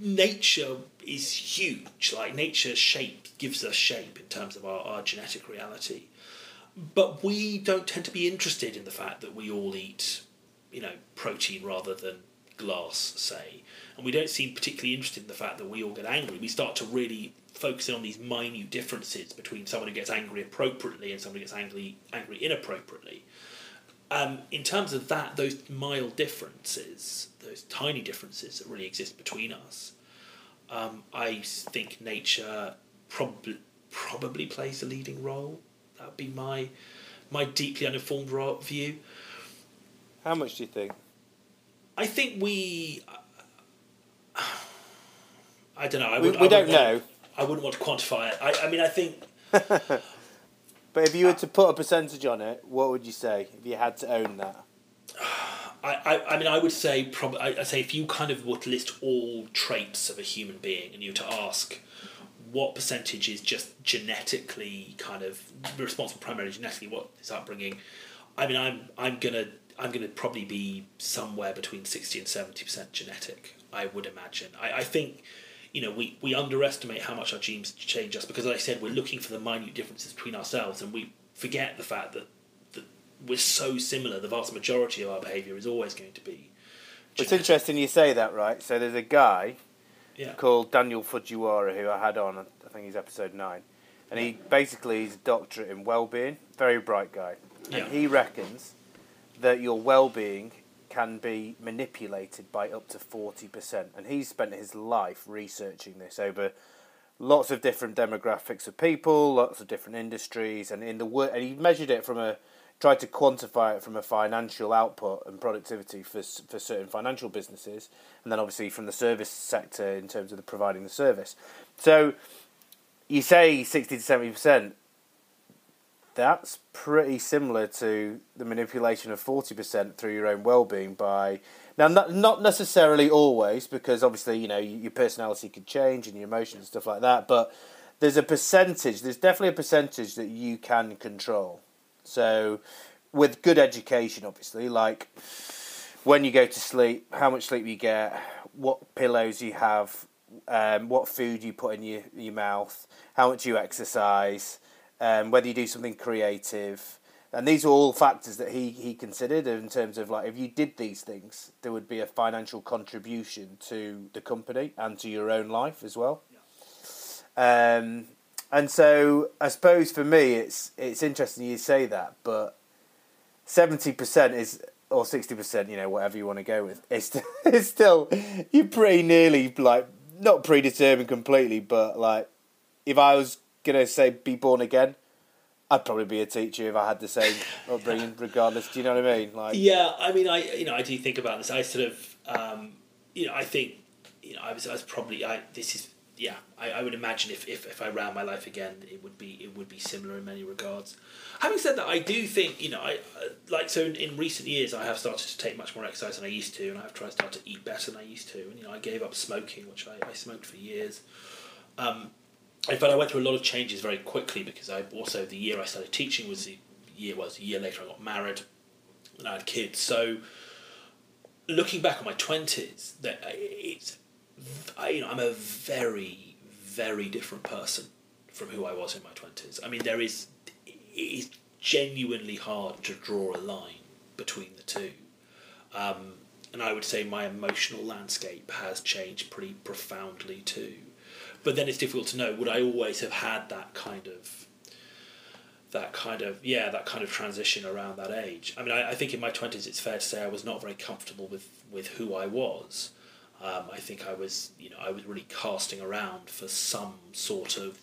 nature is huge. Like nature shape gives us shape in terms of our, our genetic reality. But we don't tend to be interested in the fact that we all eat you know, protein rather than glass, say. And we don't seem particularly interested in the fact that we all get angry. We start to really focus in on these minute differences between someone who gets angry appropriately and someone who gets angry angry inappropriately. Um, in terms of that, those mild differences, those tiny differences that really exist between us, um, I think nature probably probably plays a leading role. That would be my my deeply uninformed view. How much do you think? I think we. I don't know. I we, would, we I don't know. Want, I wouldn't want to quantify it. I, I mean, I think. but if you were to put a percentage on it, what would you say if you had to own that? I, I, I mean, I would say probably. I'd say if you kind of were to list all traits of a human being, and you were to ask what percentage is just genetically kind of responsible primarily genetically, what is upbringing. I mean, I'm I'm gonna I'm to probably be somewhere between 60 and 70% genetic, I would imagine. I, I think, you know, we, we underestimate how much our genes change us because, as I said, we're looking for the minute differences between ourselves and we forget the fact that we're so similar. The vast majority of our behaviour is always going to be. Genetic. It's interesting you say that, right? So there's a guy yeah. called Daniel Fujiwara who I had on, I think he's episode 9. And he basically is a doctorate in well-being, very bright guy. And yeah. he reckons that your well-being can be manipulated by up to 40%. And he's spent his life researching this over lots of different demographics of people, lots of different industries, and in the work, and he measured it from a tried to quantify it from a financial output and productivity for for certain financial businesses, and then obviously from the service sector in terms of the providing the service. So you say sixty to seventy percent that's pretty similar to the manipulation of 40% through your own well-being by now not, not necessarily always because obviously you know your personality could change and your emotions and stuff like that but there's a percentage there's definitely a percentage that you can control so with good education obviously like when you go to sleep how much sleep you get what pillows you have um, what food you put in your, your mouth how much you exercise um, whether you do something creative. And these are all factors that he, he considered in terms of like if you did these things, there would be a financial contribution to the company and to your own life as well. Um, and so I suppose for me, it's it's interesting you say that, but seventy percent is or sixty percent, you know, whatever you want to go with, it's it's still you're pretty nearly like not predetermined completely, but like if I was gonna say be born again, I'd probably be a teacher if I had the same upbringing, regardless. Do you know what I mean? Like, yeah, I mean, I you know, I do think about this. I sort of, um, you know, I think, you know, I was, I was probably, I this is, yeah, I, I would imagine if, if, if I ran my life again, it would be it would be similar in many regards. Having said that, I do think, you know, I like so in, in recent years, I have started to take much more exercise than I used to, and I have tried to start to eat better than I used to, and you know, I gave up smoking, which I, I smoked for years. Um, in fact, I went through a lot of changes very quickly because I also the year I started teaching was the year was a year later I got married and I had kids. So looking back on my twenties, that it's I, you know I'm a very very different person from who I was in my twenties. I mean, there is it is genuinely hard to draw a line between the two. Um, and I would say my emotional landscape has changed pretty profoundly too. But then it's difficult to know. Would I always have had that kind of that kind of yeah that kind of transition around that age? I mean, I, I think in my twenties, it's fair to say I was not very comfortable with with who I was. Um, I think I was you know I was really casting around for some sort of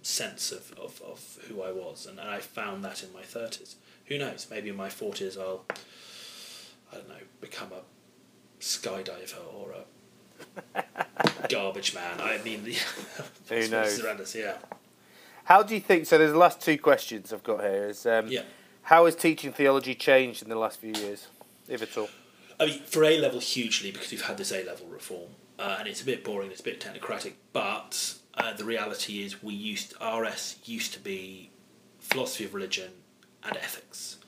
sense of, of, of who I was, and, and I found that in my thirties. Who knows? Maybe in my forties I'll I don't know become a skydiver or a garbage man. I mean, who knows? Us, yeah. How do you think? So there's the last two questions I've got here. Is um, yeah. How has teaching theology changed in the last few years, if at all? I mean, for A level, hugely because we've had this A level reform, uh, and it's a bit boring, it's a bit technocratic. But uh, the reality is, we used RS used to be philosophy of religion and ethics.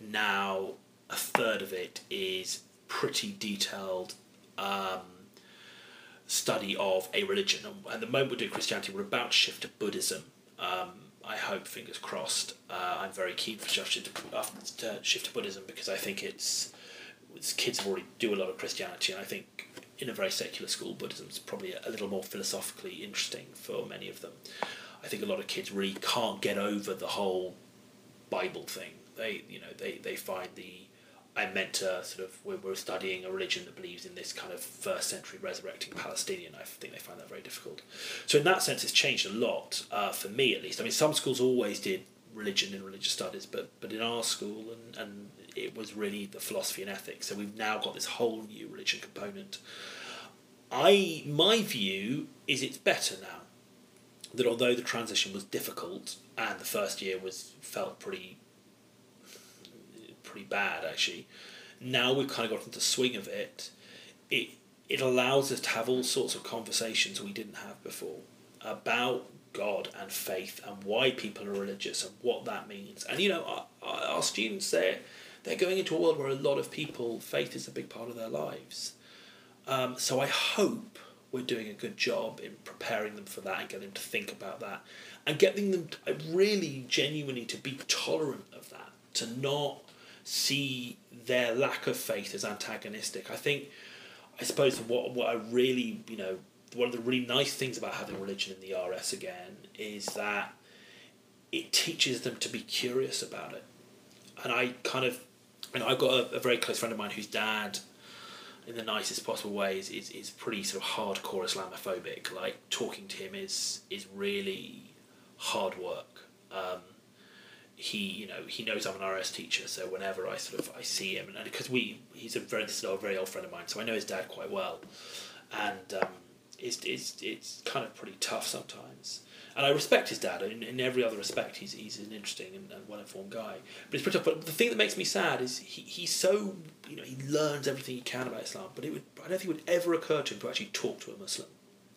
Now, a third of it is pretty detailed um, study of a religion. And the moment we're doing Christianity, we're about to shift to Buddhism. Um, I hope, fingers crossed. Uh, I'm very keen for shift to, uh, to shift to Buddhism because I think it's, it's kids have already do a lot of Christianity, and I think in a very secular school, Buddhism is probably a, a little more philosophically interesting for many of them. I think a lot of kids really can't get over the whole Bible thing. They, you know, they, they find the I meant to sort of we're, we're studying a religion that believes in this kind of first century resurrecting Palestinian. I think they find that very difficult. So in that sense, it's changed a lot uh, for me at least. I mean, some schools always did religion and religious studies, but but in our school and and it was really the philosophy and ethics. So we've now got this whole new religion component. I my view is it's better now. That although the transition was difficult and the first year was felt pretty pretty bad actually. Now we've kind of got into the swing of it. It it allows us to have all sorts of conversations we didn't have before about God and faith and why people are religious and what that means. And you know, our, our students they're they're going into a world where a lot of people faith is a big part of their lives. Um, so I hope we're doing a good job in preparing them for that and getting them to think about that and getting them to, really genuinely to be tolerant of that, to not see their lack of faith as antagonistic. I think, I suppose, what what I really, you know, one of the really nice things about having religion in the RS again is that it teaches them to be curious about it. And I kind of, and I've got a, a very close friend of mine whose dad, in the nicest possible ways, is, is pretty sort of hardcore Islamophobic. Like talking to him is is really hard work. Um, he you know he knows I'm an RS teacher, so whenever I sort of I see him, and because we he's a very this is a very old friend of mine, so I know his dad quite well, and um, is is it's kind of pretty tough sometimes. And I respect his dad in, in every other respect. He's he's an interesting and, and well informed guy. But it's pretty tough. But the thing that makes me sad is he, he's so you know he learns everything he can about Islam. But it would I don't think it would ever occur to him to actually talk to a Muslim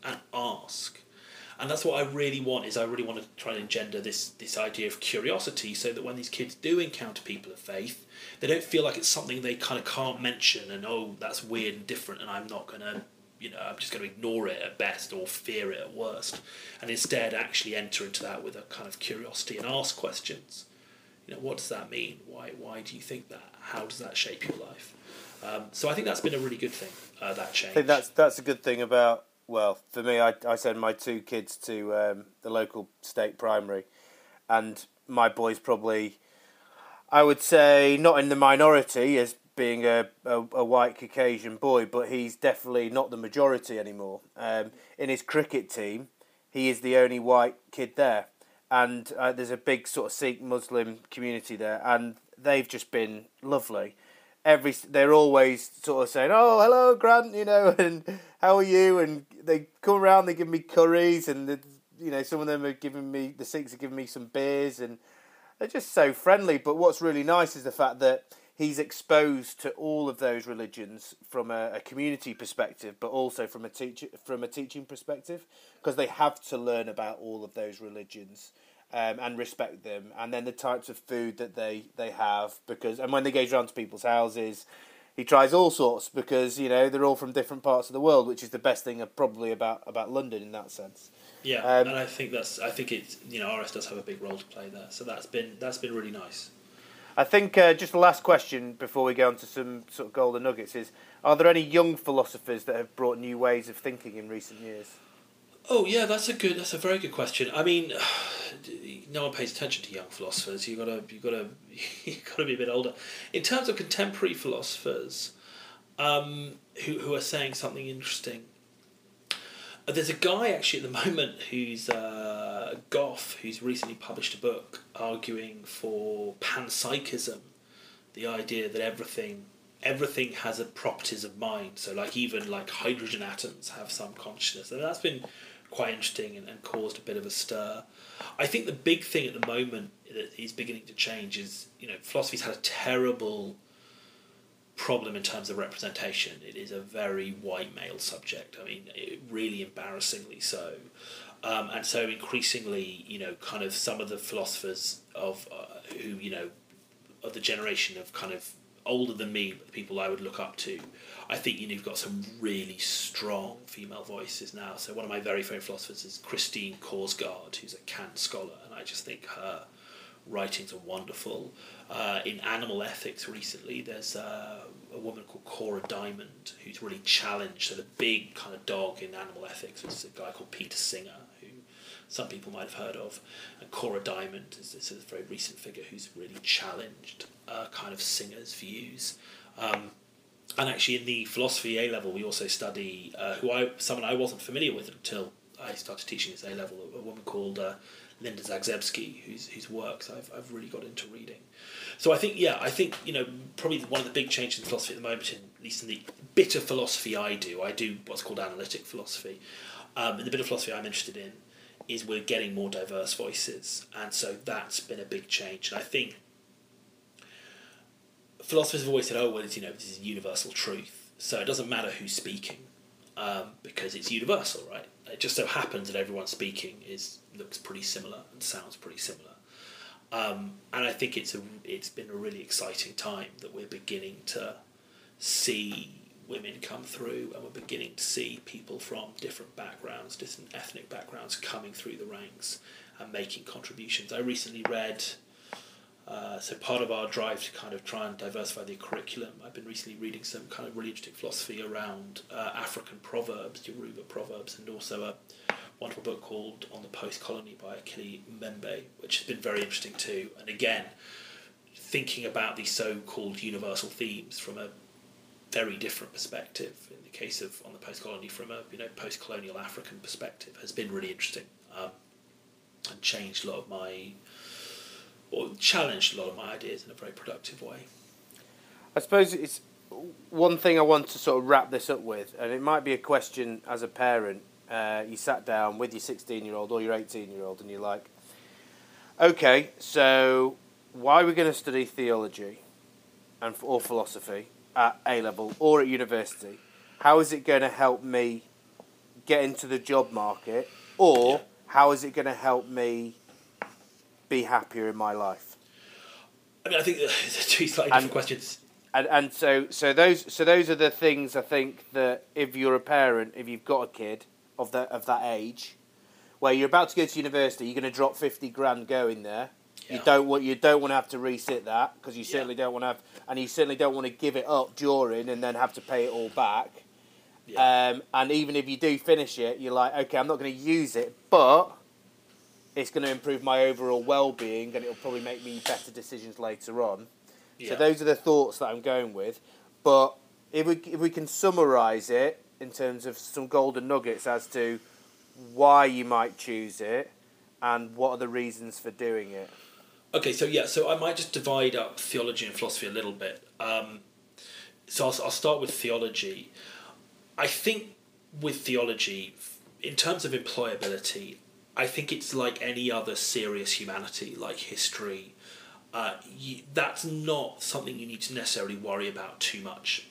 and ask. And that's what I really want is I really want to try and engender this this idea of curiosity so that when these kids do encounter people of faith, they don't feel like it's something they kind of can't mention and oh that's weird and different and I'm not gonna you know, I'm just going to ignore it at best or fear it at worst, and instead actually enter into that with a kind of curiosity and ask questions. You know, what does that mean? Why why do you think that? How does that shape your life? Um, so I think that's been a really good thing. Uh, that change. I think that's that's a good thing about well for me. I I send my two kids to um, the local state primary, and my boy's probably, I would say, not in the minority as being a, a, a, white Caucasian boy, but he's definitely not the majority anymore. Um, in his cricket team, he is the only white kid there, and uh, there's a big sort of Sikh Muslim community there, and they've just been lovely. Every they're always sort of saying, "Oh, hello, Grant," you know, and how are you? And they come around, they give me curries, and the, you know, some of them are giving me the Sikhs are giving me some beers, and they're just so friendly. But what's really nice is the fact that he's exposed to all of those religions from a, a community perspective, but also from a teach from a teaching perspective, because they have to learn about all of those religions. Um, and respect them, and then the types of food that they, they have, because and when they go around to people's houses, he tries all sorts because you know they're all from different parts of the world, which is the best thing probably about about London in that sense. Yeah, um, and I think that's I think it's you know RS does have a big role to play there, so that's been that's been really nice. I think uh, just the last question before we go on to some sort of golden nuggets is: Are there any young philosophers that have brought new ways of thinking in recent years? Oh yeah, that's a good. That's a very good question. I mean, no one pays attention to young philosophers. You gotta, you gotta, you gotta be a bit older. In terms of contemporary philosophers, um, who who are saying something interesting. There's a guy actually at the moment who's uh, Goff, who's recently published a book arguing for panpsychism, the idea that everything everything has a properties of mind. So like even like hydrogen atoms have some consciousness, and that's been quite interesting and, and caused a bit of a stir. I think the big thing at the moment that is beginning to change is you know philosophy's had a terrible problem in terms of representation. It is a very white male subject. I mean, it, really embarrassingly so. Um, and so increasingly, you know, kind of some of the philosophers of uh, who you know, of the generation of kind of older than me, the people I would look up to, I think you know you've got some really strong female voices now. So one of my very favorite philosophers is Christine Korsgaard, who's a Kant scholar, and I just think her writings are wonderful. Uh, in animal ethics recently, there's uh, a woman called Cora Diamond who's really challenged. So the big kind of dog in animal ethics is a guy called Peter Singer, who some people might have heard of. And Cora Diamond is this very recent figure who's really challenged uh, kind of Singer's views. Um, and actually, in the philosophy A level, we also study uh, who I someone I wasn't familiar with until I started teaching this A level. A woman called uh, Linda Zagzebski, whose whose works I've I've really got into reading. So I think yeah, I think you know probably one of the big changes in philosophy at the moment, in, at least in the bit of philosophy I do, I do what's called analytic philosophy. Um, the bit of philosophy I'm interested in is we're getting more diverse voices, and so that's been a big change. And I think philosophers have always said, "Oh, well, it's, you know, this is universal truth, so it doesn't matter who's speaking, um, because it's universal, right?" It just so happens that everyone speaking is looks pretty similar and sounds pretty similar. Um, and I think it's a it's been a really exciting time that we're beginning to see women come through, and we're beginning to see people from different backgrounds, different ethnic backgrounds, coming through the ranks and making contributions. I recently read. Uh, so part of our drive to kind of try and diversify the curriculum, I've been recently reading some kind of really interesting philosophy around uh, African proverbs, Yoruba proverbs, and also a wonderful book called On the Post Colony by Achille Mbembe, which has been very interesting too. And again, thinking about these so called universal themes from a very different perspective. In the case of On the Post Colony, from a you know post colonial African perspective, has been really interesting um, and changed a lot of my or challenged a lot of my ideas in a very productive way. I suppose it's one thing I want to sort of wrap this up with, and it might be a question as a parent uh, you sat down with your 16 year old or your 18 year old and you're like, okay, so why are we going to study theology and or philosophy at A level or at university? How is it going to help me get into the job market, or Yeah. how is it going to help me be happier in my life? I mean, I think they're two slightly And- different questions. And and so so those so those are the things I think that if you're a parent, if you've got a kid of that of that age, where you're about to go to university, you're going to drop fifty grand going there. You don't want you don't want to have to resit that because you Yeah. certainly don't want to have, and you certainly don't want to give it up during and then have to pay it all back. Yeah. Um, and even if you do finish it, you're like, okay, I'm not going to use it, but it's going to improve my overall well-being, and it'll probably make me better decisions later on. yeah. So those are the thoughts that I'm going with. But if we if we can summarise it in terms of some golden nuggets as to why you might choose it and what are the reasons for doing it. Okay, so yeah, so I might just divide up theology and philosophy a little bit. Um, so I'll, I'll start with theology. I think with theology, in terms of employability, I think it's like any other serious humanity, like history. Uh, you, that's not something you need to necessarily worry about too much,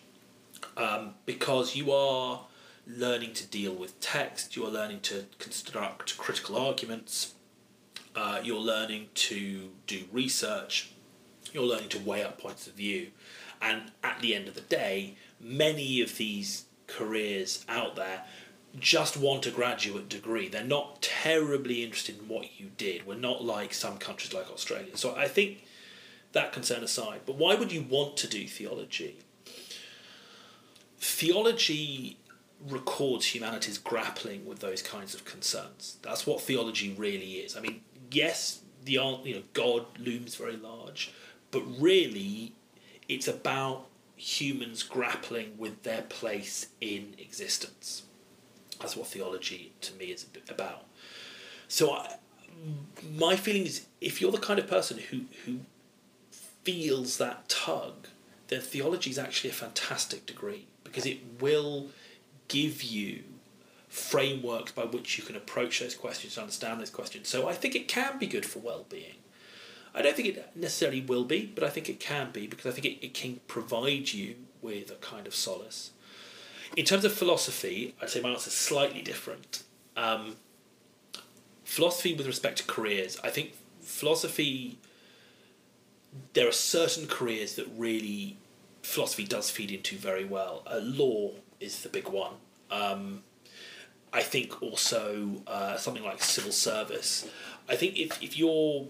um, because you are learning to deal with text. You are learning to construct critical arguments uh, you're learning to do research, you're learning to weigh up points of view, and at the end of the day, many of these careers out there just want a graduate degree. They're not terribly interested in what you did. We're not like some countries like Australia. So I think that concern aside, but why would you want to do theology? Theology records humanity's grappling with those kinds of concerns. That's what theology really is. I mean, yes, the you know God looms very large, but really, it's about humans grappling with their place in existence. That's what theology to me is about. So, I, my feeling is, if you're the kind of person who who feels that tug, then theology is actually a fantastic degree because it will give you frameworks by which you can approach those questions, understand those questions. So I think it can be good for well-being. I don't think it necessarily will be, but I think it can be because I think it, it can provide you with a kind of solace. In terms of philosophy, I'd say my answer is slightly different. Um, philosophy with respect to careers, I think philosophy there are certain careers that really philosophy does feed into very well. Uh, law is the big one. Um, I think also uh, something like civil service. I think if, if you're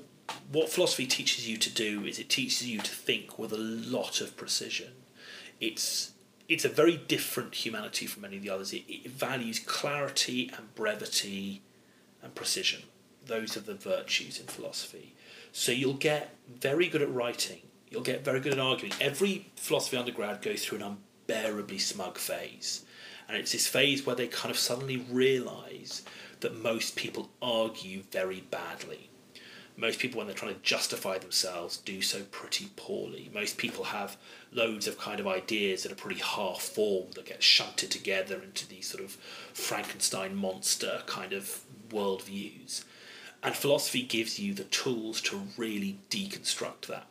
what philosophy teaches you to do is it teaches you to think with a lot of precision. It's it's a very different humanity from many of the others. It, it values clarity and brevity and precision. Those are the virtues in philosophy. So you'll get very good at writing. You'll get very good at arguing. Every philosophy undergrad goes through an unbearably smug phase. And it's this phase where they kind of suddenly realise that most people argue very badly. Most people, when they're trying to justify themselves, do so pretty poorly. Most people have loads of kind of ideas that are pretty half formed that get shunted together into these sort of Frankenstein monster kind of worldviews. And philosophy gives you the tools to really deconstruct that.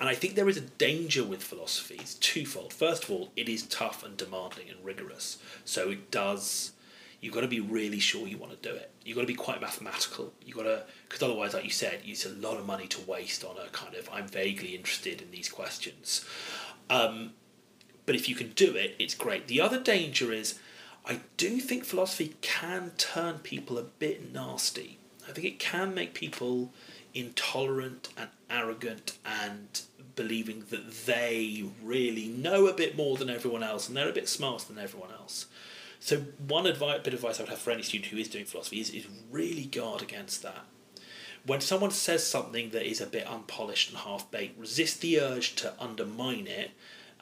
And I think there is a danger with philosophy. It's twofold. First of all, it is tough and demanding and rigorous. So it does. You've got to be really sure you want to do it. You've got to be quite mathematical. You've got to, because otherwise, like you said, it's a lot of money to waste on a kind of I'm vaguely interested in these questions. Um, but if you can do it, it's great. The other danger is, I do think philosophy can turn people a bit nasty. I think it can make people intolerant and arrogant and believing that they really know a bit more than everyone else and they're a bit smarter than everyone else. So one advice, bit of advice I would have for any student who is doing philosophy is, is really guard against that. When someone says something that is a bit unpolished and half baked, resist the urge to undermine it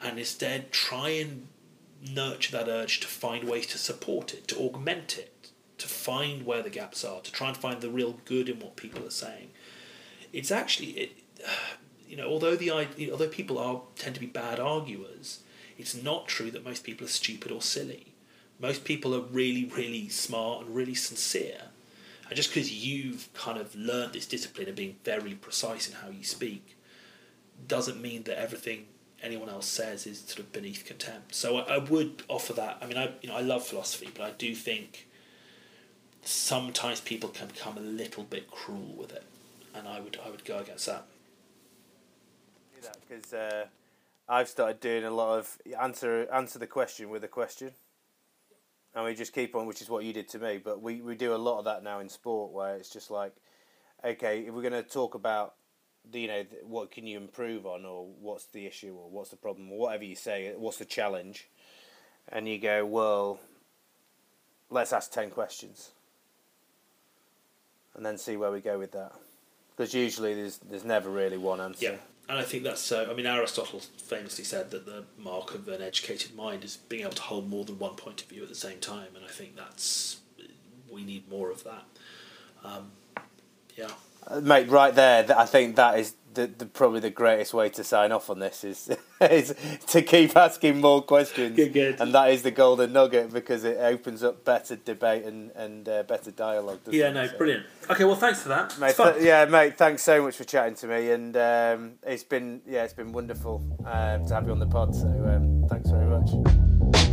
and instead try and nurture that urge to find ways to support it, to augment it, to find where the gaps are, to try and find the real good in what people are saying. It's actually, it, you know, although the although people are tend to be bad arguers, it's not true that most people are stupid or silly. Most people are really, really smart and really sincere. And just because you've kind of learned this discipline of being very precise in how you speak, doesn't mean that everything anyone else says is sort of beneath contempt. So I, I would offer that. I mean, I you know I love philosophy, but I do think sometimes people can become a little bit cruel with it, and I would I would go against that. Because uh, I've started doing a lot of answer answer the question with a question, and we just keep on, which is what you did to me. But we, we do a lot of that now in sport, where it's just like, okay, if we're going to talk about you know what can you improve on or what's the issue or what's the problem or whatever you say what's the challenge? And you go well let's ask 10 questions. And then see where we go with that. Because usually there's there's never really one answer. Yeah and I think that's so. Uh, I mean, Aristotle famously said that the mark of an educated mind is being able to hold more than one point of view at the same time, and I think that's we need more of that. Um, yeah. Uh, mate, right there, I think that is the, the, probably the greatest way to sign off on this is is to keep asking more questions. Good, good. And that is the golden nugget because it opens up better debate and and uh, better dialogue. Yeah, no, so. brilliant. Okay, well, thanks for that, mate. Th- yeah, mate. Thanks so much for chatting to me, and um, it's been yeah, it's been wonderful um, to have you on the pod. So um, thanks very much.